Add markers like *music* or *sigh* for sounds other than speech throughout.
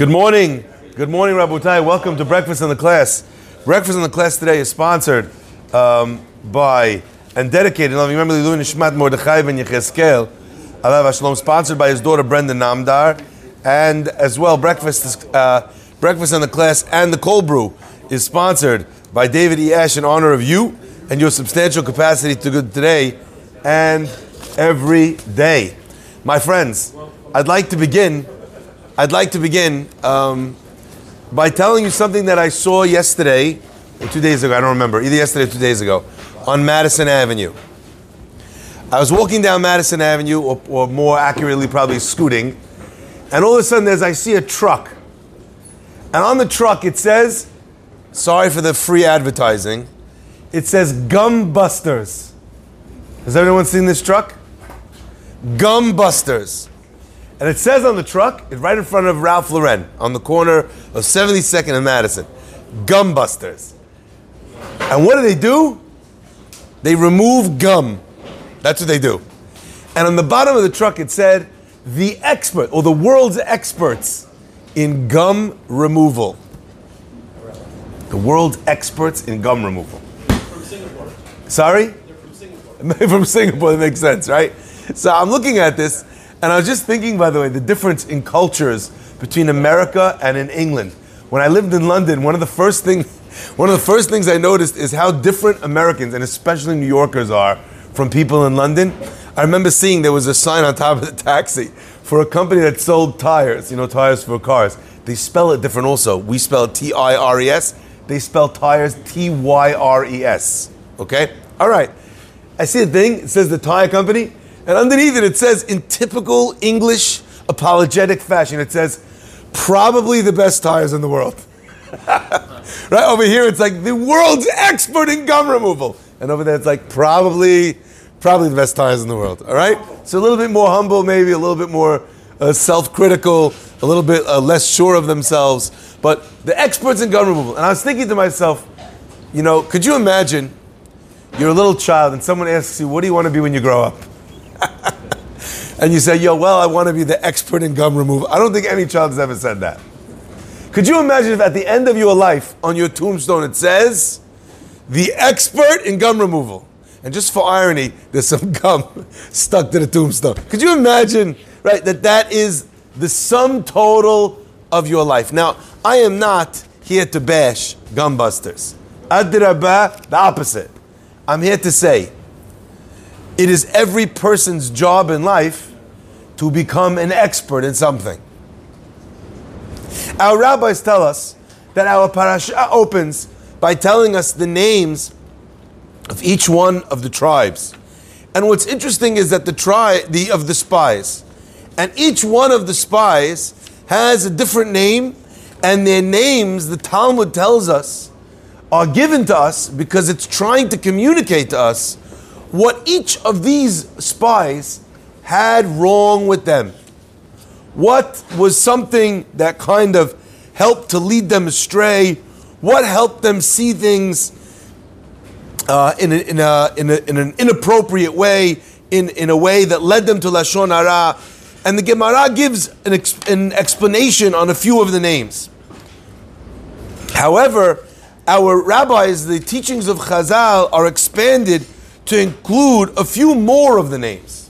Good morning. Good morning, Rabotai. Welcome to Breakfast in the Class. Breakfast in the Class today is sponsored um, by and dedicated. Now, remember the Nishmat Mordechai ben Yecheskel, Alav Shalom, sponsored by his daughter Brenda Namdar, and as well breakfast uh, breakfast in the class and the cold brew is sponsored by David E. Ash in honor of you and your substantial capacity to good today and every day. My friends, I'd like to begin. I'd like to begin um, by telling you something that I saw yesterday, or two days ago. I don't remember, either yesterday or two days ago, on Madison Avenue. I was walking down Madison Avenue, or, or more accurately, probably scooting, and all of a sudden, there's I see a truck, and on the truck it says, "Sorry for the free advertising." It says Gum Busters. Has everyone seen this truck? Gum Busters. And it says on the truck, it's right in front of Ralph Lauren on the corner of 72nd and Madison. Gum Busters. And what do they do? They remove gum. That's what they do. And on the bottom of the truck it said, the expert, or the world's experts in gum removal. The world's experts in gum removal. From Singapore. Sorry? They're from Singapore. *laughs* from Singapore, that makes sense, right? So I'm looking at this, and I was just thinking, by the way, the difference in cultures between America and in England. When I lived in London, one of the first thing, *laughs* one of the first things I noticed is how different Americans and especially New Yorkers are from people in London. I remember seeing there was a sign on top of the taxi for a company that sold tires, you know, tires for cars. They spell it different also. We spell T I R E S. They spell tires T Y R E S. Okay? All right. I see a thing, it says the tire company, and underneath it, it says in typical English apologetic fashion, it says, probably the best tires in the world. *laughs* right over here, it's like the world's expert in gum removal. And over there, it's like probably, probably the best tires in the world. All right? So a little bit more humble, maybe a little bit more uh, self critical, a little bit uh, less sure of themselves, but the experts in gum removal. And I was thinking to myself, you know, could you imagine you're a little child and someone asks you, What do you want to be when you grow up? And you say, Yo, well, I want to be the expert in gum removal. I don't think any child has ever said that. Could you imagine if at the end of your life on your tombstone it says, The expert in gum removal? And just for irony, there's some *laughs* gum stuck to the tombstone. Could you imagine, right, that that is the sum total of your life? Now, I am not here to bash gum busters. Adraba, the opposite. I'm here to say it is every person's job in life to become an expert in something. Our rabbis tell us that our parasha opens by telling us the names of each one of the tribes. And what's interesting is that the tribe the of the spies, and each one of the spies has a different name, and their names, the Talmud tells us, are given to us because it's trying to communicate to us what each of these spies had wrong with them. What was something that kind of helped to lead them astray? What helped them see things uh, in, a, in, a, in, a, in an inappropriate way, in, in a way that led them to Lashon Hara? And the Gemara gives an, ex, an explanation on a few of the names. However, our rabbis, the teachings of Chazal are expanded to include a few more of the names.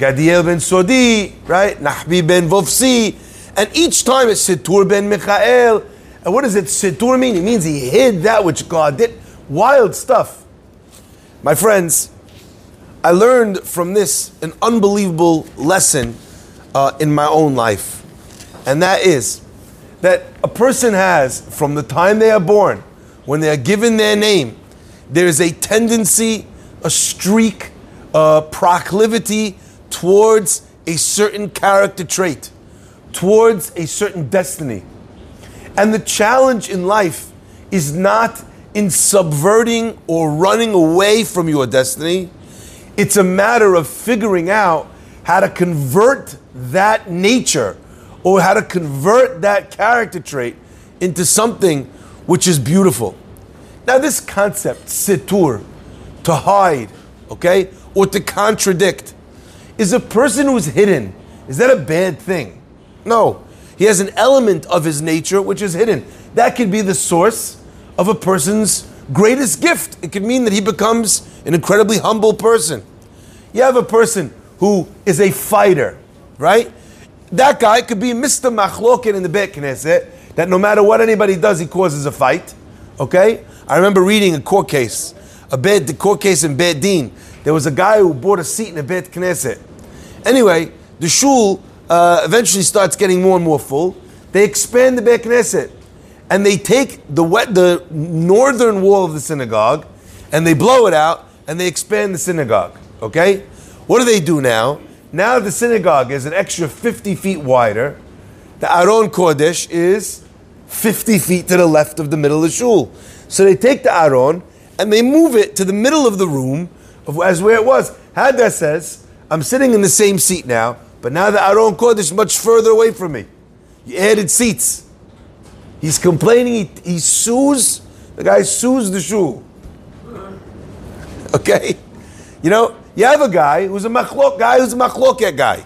Gadiel ben Sodi, right? Nahbi ben Vovsi. And each time it's Situr ben Michael. And what does it Situr mean? It means he hid that which God did. Wild stuff. My friends, I learned from this an unbelievable lesson uh, in my own life. And that is that a person has, from the time they are born, when they are given their name, there is a tendency, a streak, a proclivity towards a certain character trait, towards a certain destiny. And the challenge in life is not in subverting or running away from your destiny. It's a matter of figuring out how to convert that nature or how to convert that character trait into something which is beautiful. Now, this concept, situr, to hide, okay, or to contradict, is a person who's hidden. Is that a bad thing? No. He has an element of his nature which is hidden. That could be the source of a person's greatest gift. It could mean that he becomes an incredibly humble person. You have a person who is a fighter, right? That guy could be Mr. Machloket in the Beit Knesset, that no matter what anybody does, he causes a fight. Okay? I remember reading a court case, a bed, the court case in Beit Din. There was a guy who bought a seat in the Beit Knesset. Anyway, the shul uh, eventually starts getting more and more full. They expand the Beit Knesset, and they take the wet, the northern wall of the synagogue, and they blow it out, and they expand the synagogue. Okay, what do they do now? Now the synagogue is an extra 50 feet wider. The Aron Kodesh is 50 feet to the left of the middle of the shul. So they take the Aron and they move it to the middle of the room of, as where it was. Hadda says, I'm sitting in the same seat now, but now the Aron Kodesh is much further away from me. You added seats. He's complaining, he, he sues, the guy sues the shoe. *laughs* Okay? You know, you have a guy who's a machlok guy who's a machloket guy.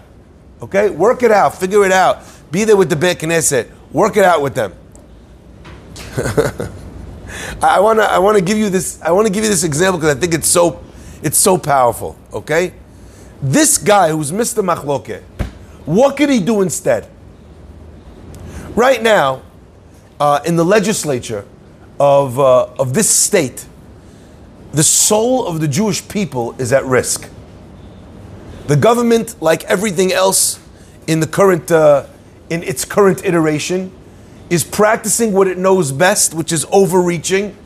Okay? Work it out, figure it out. Be there with the Beit Knesset. Work it out with them. *laughs* I want to I want to give you this I want to give you this example because I think it's so it's so powerful, okay? This guy who's Mr. Machloket, what could he do instead? Right now, uh, in the legislature of, uh, of this state, the soul of the Jewish people is at risk. The government, like everything else in the current, uh, in its current iteration, is practicing what it knows best, which is overreaching.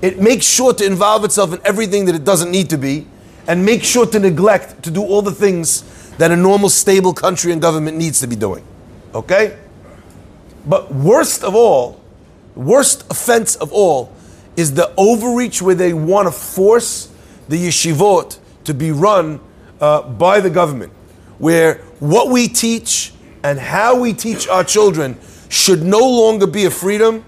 It makes sure to involve itself in everything that it doesn't need to be, and make sure to neglect to do all the things that a normal, stable country and government needs to be doing. Okay? But worst of all, worst offense of all, is the overreach where they want to force the yeshivot to be run uh, by the government, where what we teach and how we teach our children should no longer be a freedom.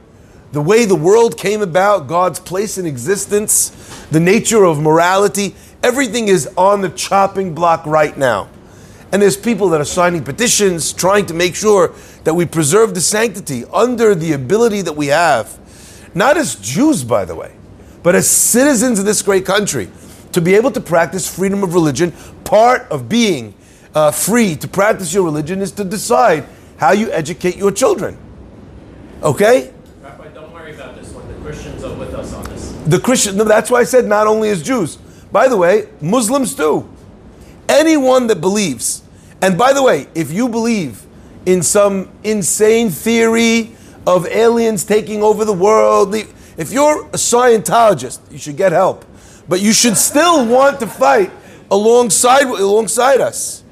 The way the world came about, God's place in existence, the nature of morality, everything is on the chopping block right now. And there's people that are signing petitions trying to make sure that we preserve the sanctity under the ability that we have, not as Jews, by the way, but as citizens of this great country, to be able to practice freedom of religion. Part of being uh, free to practice your religion is to decide how you educate your children. Okay? Rabbi, don't worry about this one. The Christians are with us on this. The Christian, no, that's why I said not only as Jews. By the way, Muslims too. Anyone that believes, and by the way, if you believe in some insane theory of aliens taking over the world, if you're a Scientologist, you should get help. But you should still want to fight alongside alongside us.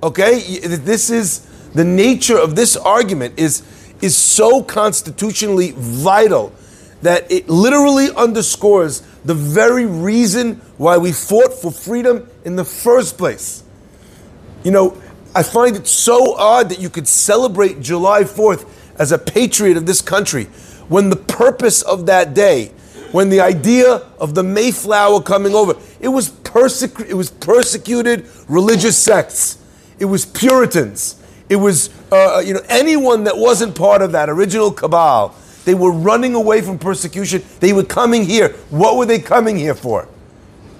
Okay? This is the nature of this argument is is so constitutionally vital that it literally underscores the very reason why we fought for freedom in the first place. You know, I find it so odd that you could celebrate July 4th as a patriot of this country when the purpose of that day, when the idea of the Mayflower coming over, it was, persecu- it was persecuted religious sects, it was Puritans, it was uh, you know anyone that wasn't part of that original cabal. They were running away from persecution. They were coming here. What were they coming here for?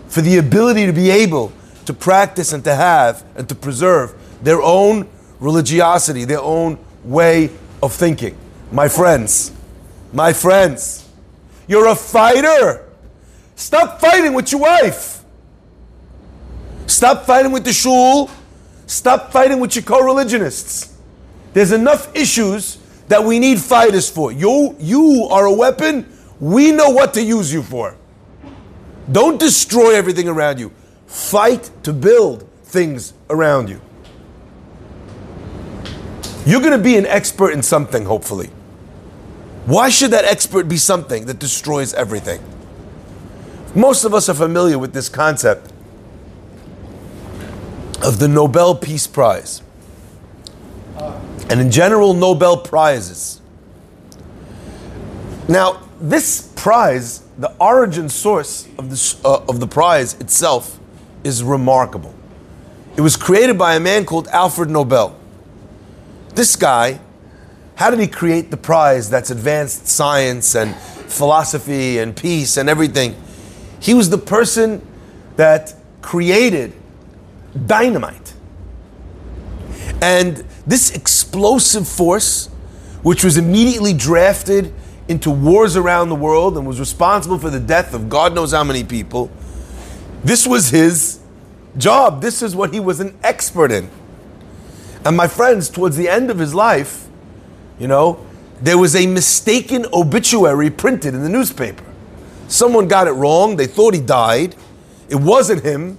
For the ability to be able to practice and to have and to preserve their own religiosity, their own way of thinking. My friends, my friends, you're a fighter. Stop fighting with your wife. Stop fighting with the shul. Stop fighting with your co religionists. There's enough issues that we need fighters for. You, you are a weapon. We know what to use you for. Don't destroy everything around you. Fight to build things around you. You're going to be an expert in something, hopefully. Why should that expert be something that destroys everything? Most of us are familiar with this concept of the Nobel Peace Prize. And in general, Nobel Prizes. Now, this prize, the origin source of, this, uh, of the prize itself, is remarkable. It was created by a man called Alfred Nobel. This guy how did he create the prize that's advanced science and philosophy and peace and everything? He was the person that created dynamite. And this explosive force, which was immediately drafted into wars around the world and was responsible for the death of God knows how many people, this was his job. This is what he was an expert in. And my friends, towards the end of his life, you know, there was a mistaken obituary printed in the newspaper. Someone got it wrong. They thought he died. It wasn't him,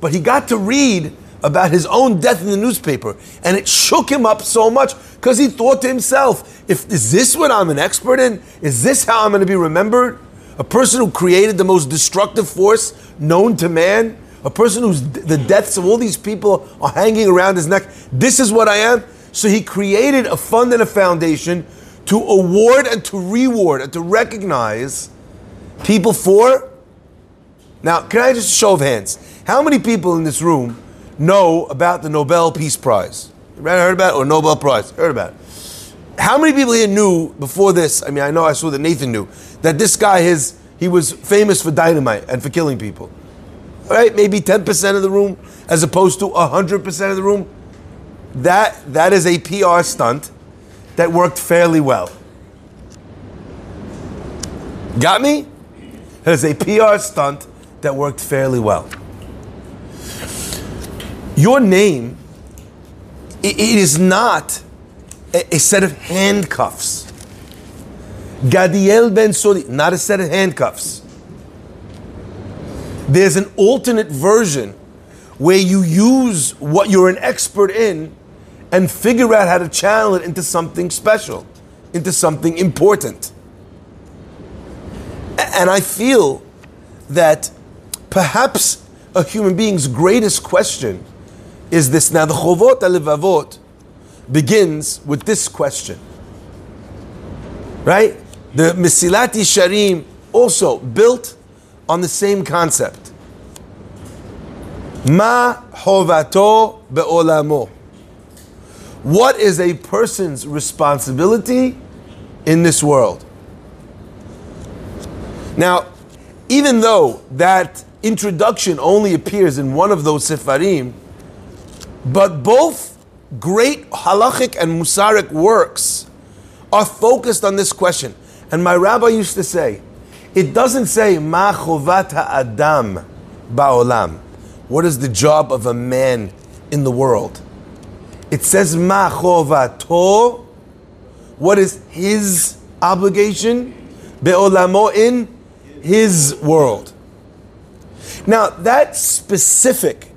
but he got to read about his own death in the newspaper, and it shook him up so much because he thought to himself, "If is this what I'm an expert in? Is this how I'm going to be remembered? A person who created the most destructive force known to man, a person whose the deaths of all these people are hanging around his neck. This is what I am." So he created a fund and a foundation to award and to reward and to recognize people for. Now, can I just show of hands? How many people in this room know about the Nobel Peace Prize? Right, heard about it? Or Nobel Prize? Heard about it. How many people here knew before this? I mean, I know I saw that Nathan knew that this guy is he was famous for dynamite and for killing people. Right? Maybe 10% of the room as opposed to 100% of the room. That that is a PR stunt that worked fairly well. Got me? It is a PR stunt that worked fairly well. Your name, it is not a, set of handcuffs. Gadiel ben Sodi, not a set of handcuffs. There's an alternate version where you use what you're an expert in and figure out how to channel it into something special, into something important. And I feel that perhaps a human being's greatest question is this. Now, the Chovot HaLevavot begins with this question. Right? The Mesilat Yesharim also built on the same concept. Ma hovato be'olamo. What is a person's responsibility in this world? Now, even though that introduction only appears in one of those sefarim, but both great halachic and musaric works are focused on this question. And my rabbi used to say, it doesn't say ma chovat adam ba'olam. What is the job of a man in the world? It says ma chovato. What is his obligation? Be'olamo in his world. Now that specific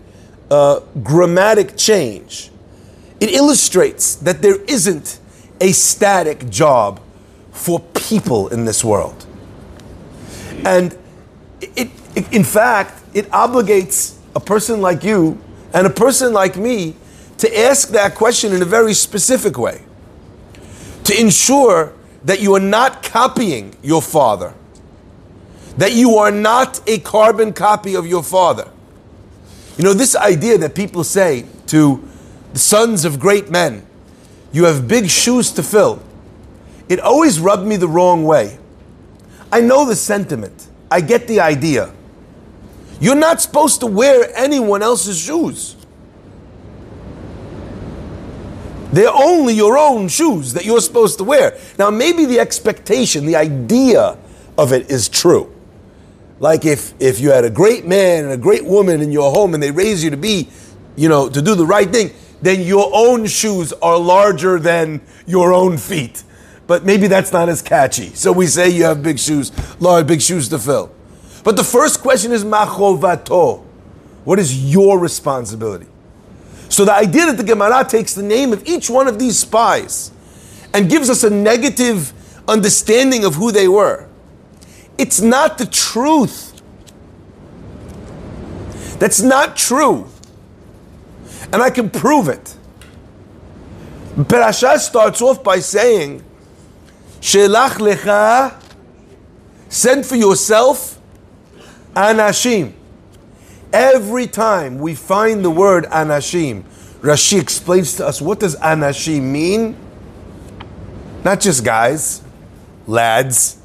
uh, grammatic change, it illustrates that there isn't a static job for people in this world. And it, it, in fact, it obligates a person like you and a person like me to ask that question in a very specific way. To ensure that you are not copying your father, that you are not a carbon copy of your father you know, this idea that people say to the sons of great men, you have big shoes to fill, it always rubbed me the wrong way. I know the sentiment, I get the idea. You're not supposed to wear anyone else's shoes. They're only your own shoes that you're supposed to wear. Now, maybe the expectation, the idea of it is true. Like if if you had a great man and a great woman in your home and they raise you to be, you know, to do the right thing, then your own shoes are larger than your own feet. But maybe that's not as catchy. So we say you have big shoes, large big shoes to fill. But the first question is machovato. What is your responsibility? So the idea that the Gemara takes the name of each one of these spies and gives us a negative understanding of who they were it's not the truth. That's not true. And I can prove it. Parashah starts off by saying, Shelach lecha, send for yourself anashim. Every time we find the word anashim, Rashi explains to us what does anashim mean? Not just guys, lads,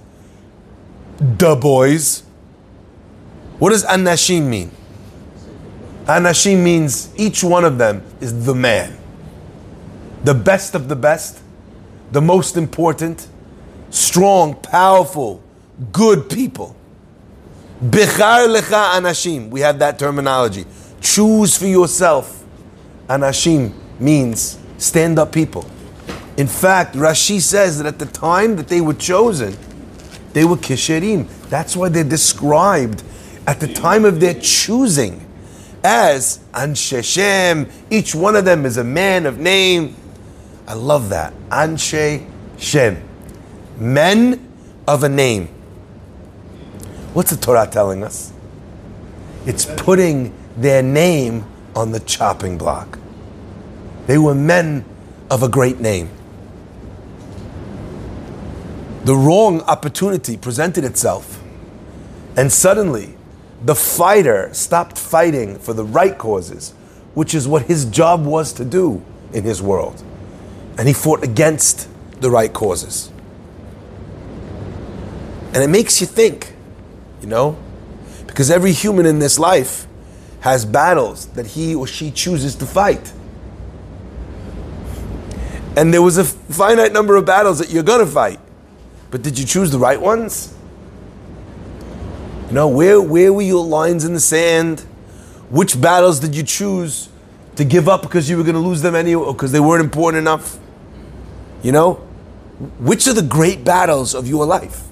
the boys. What does anashim mean? Anashim means each one of them is the man. The best of the best, the most important, strong, powerful, good people. Bichar lecha anashim. We have that terminology. Choose for yourself. Anashim means stand up people. In fact, Rashi says that at the time that they were chosen, they were kisherim. That's why they're described at the time of their choosing as Anshe Shem. Each one of them is a man of name. I love that. Anshe Shem. Men of a name. What's the Torah telling us? It's putting their name on the chopping block. They were men of a great name. The wrong opportunity presented itself, and suddenly the fighter stopped fighting for the right causes, which is what his job was to do in his world. And he fought against the right causes. And it makes you think, you know, because every human in this life has battles that he or she chooses to fight. And there was a finite number of battles that you're going to fight. But did you choose the right ones? You know, where, where were your lines in the sand? Which battles did you choose to give up because you were going to lose them anyway, or because they weren't important enough? You know, which are the great battles of your life?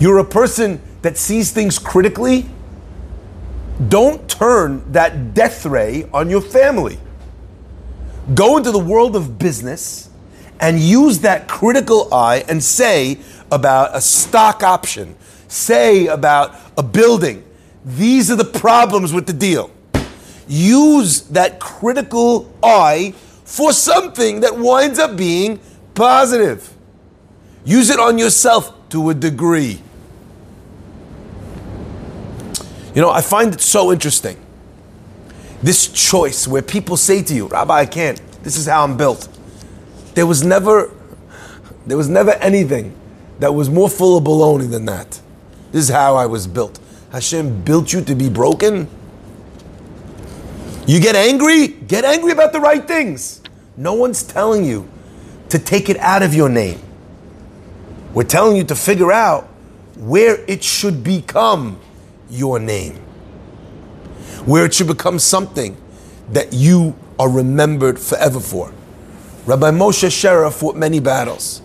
You're a person that sees things critically. Don't turn that death ray on your family go into the world of business and use that critical eye and say about a stock option, say about a building, these are the problems with the deal. Use that critical eye for something that winds up being positive. Use it on yourself to a degree. You know, I find it so interesting this choice where people say to you, Rabbi, I can't. This is how I'm built. There was never, there was never anything that was more full of baloney than that. This is how I was built. Hashem built you to be broken. You get angry? Get angry about the right things. No one's telling you to take it out of your name. We're telling you to figure out where it should become your name where it should become something that you are remembered forever for. Rabbi Moshe Sherer fought many battles,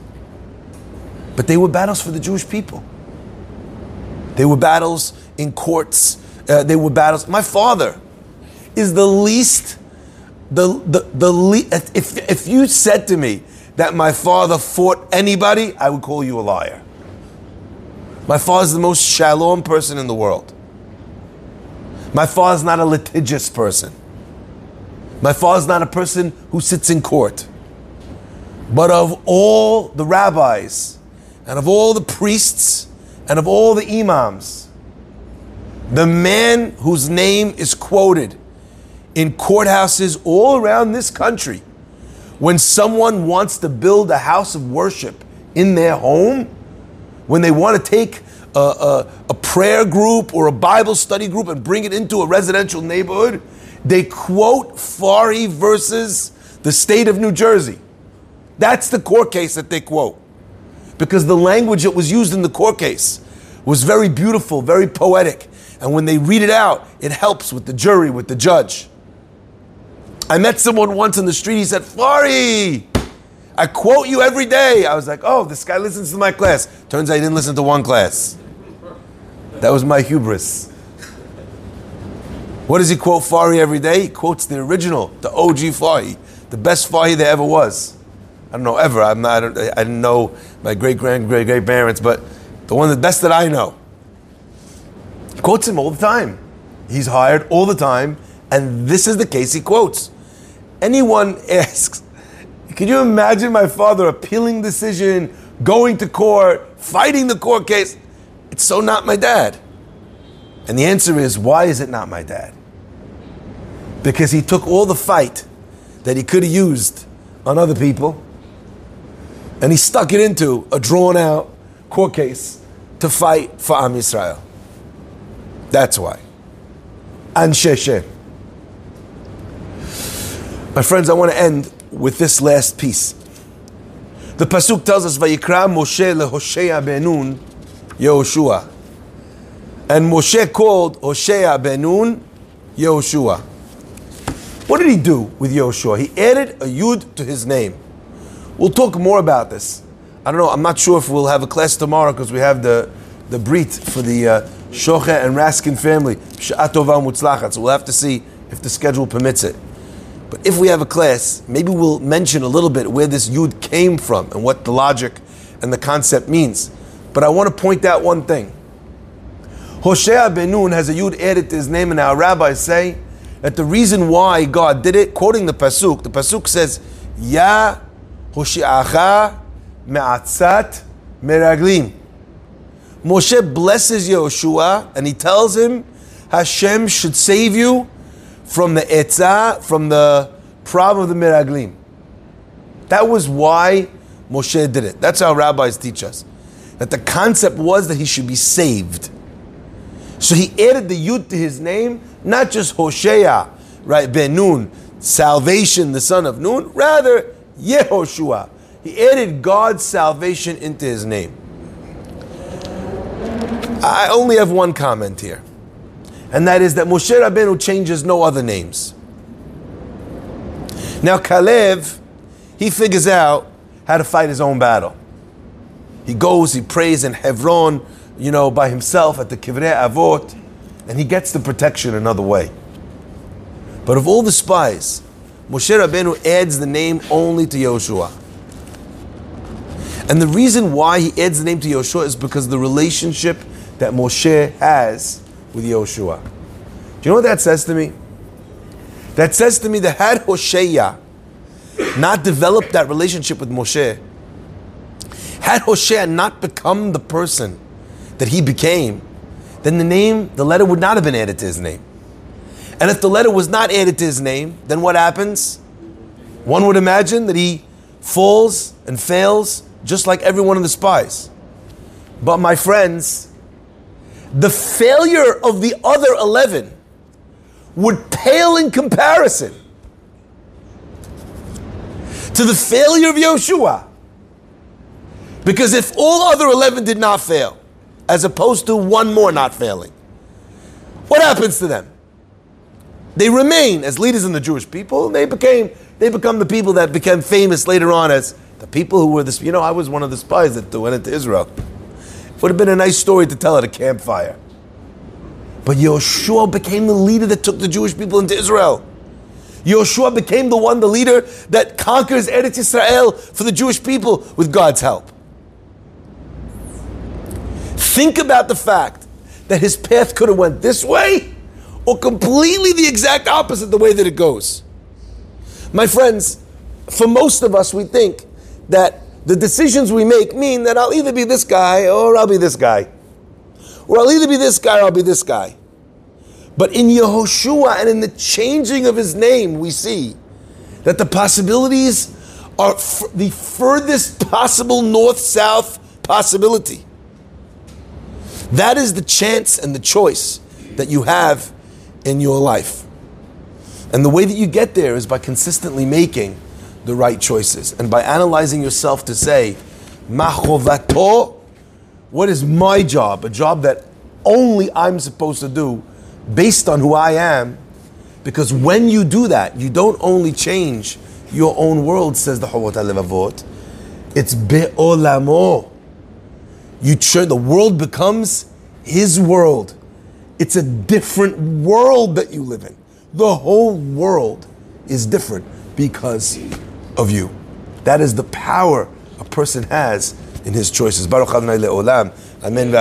but they were battles for the Jewish people. They were battles in courts. Uh, they were battles. My father is the least, the the the le- if if you said to me that my father fought anybody, I would call you a liar. My father's the most shalom person in the world. My father's not a litigious person. My father's not a person who sits in court. But of all the rabbis, and of all the priests, and of all the imams, the man whose name is quoted in courthouses all around this country when someone wants to build a house of worship in their home, when they want to take a, a, a prayer group or a Bible study group and bring it into a residential neighborhood, they quote Farhi versus the state of New Jersey. That's the court case that they quote. Because the language that was used in the court case was very beautiful, very poetic. And when they read it out, it helps with the jury, with the judge. I met someone once in the street, he said, Farhi, I quote you every day. I was like, oh, this guy listens to my class. Turns out he didn't listen to one class. That was my hubris. What does he quote Farhi every day? He quotes the original, the OG Farhi, the best Farhi there ever was. I don't know ever. I'm not. I, I didn't know my great grand great great parents, but the one the best that I know. Quotes him all the time. He's hired all the time, and this is the case he quotes. Anyone *laughs* asks, can you imagine my father appealing decision, going to court, fighting the court case? It's so not my dad. And the answer is, why is it not my dad? Because he took all the fight that he could have used on other people And he stuck it into a drawn out court case to fight for Am Yisrael. That's why. And Sheshe. My friends, I want to end with this last piece. The Pasuk tells us, Vayikra Moshe leHoshea benun Yehoshua. And Moshe called Hoshea benun Yehoshua. What did he do with Yehoshua? He added a yud to his name. We'll talk more about this. I don't know. I'm not sure if we'll have a class tomorrow because we have the the brit for the uh, Shoche and Raskin family. So we'll have to see if the schedule permits it. But if we have a class, maybe we'll mention a little bit where this yud came from and what the logic and the concept means. But I want to point out one thing. Hoshea ben Nun has a yud added to his name, and our rabbis say that the reason why God did it, quoting the pasuk, the pasuk says, "Ya Hosheacha me'atzat meraglim." Moshe blesses Yehoshua, and he tells him, Hashem should save you from the etzah, from the problem of the meraglim. That was why Moshe did it. That's how rabbis teach us. That the concept was that he should be saved. So he added the yud to his name, not just Hoshea, right, Ben Nun, salvation, the son of Nun, rather Yehoshua. He added God's salvation into his name. I only have one comment here, and that is that Moshe Rabbeinu changes no other names. Now Kalev, he figures out how to fight his own battle. He goes, he prays in Hebron, you know, by himself at the Kivrei Avot, and he gets the protection another way. But of all the spies, Moshe Rabbeinu adds the name only to Yoshua. And the reason why he adds the name to Yoshua is because the relationship that Moshe has with Yoshua. Do you know what that says to me? That says to me that had Hosea not developed that relationship with Moshe, had Hosea not become the person that he became, then the name, the letter would not have been added to his name. And if the letter was not added to his name, then what happens? One would imagine that he falls and fails just like every one of the spies. But my friends, the failure of the other 11 would pale in comparison to the failure of Yoshua. Because if all other 11 did not fail, as opposed to one more not failing, what happens to them? They remain as leaders in the Jewish people. They became they become the people that became famous later on as the people who were this. You know, I was one of the spies that went into Israel. It would have been a nice story to tell at a campfire. But Yoshua became the leader that took the Jewish people into Israel. Yoshua became the one, the leader that conquers Eretz Israel for the Jewish people with God's help. Think about the fact that his path could have went this way or completely the exact opposite the way that it goes. My friends, for most of us, we think that the decisions we make mean that I'll either be this guy or I'll be this guy. Or I'll either be this guy or I'll be this guy. But in Yehoshua and in the changing of his name, we see that the possibilities are f- the furthest possible north south possibility. That is the chance and the choice that you have in your life. And the way that you get there is by consistently making the right choices and by analyzing yourself to say, Machovato, what is my job? A job that only I'm supposed to do based on who I am. Because when you do that, you don't only change your own world, says the Chovot HaLevavot, it's be'olamo. You turn, the world becomes his world. It's a different world that you live in. The whole world is different because of you. That is the power a person has in his choices. Baruch Adonai le'olam. Amen.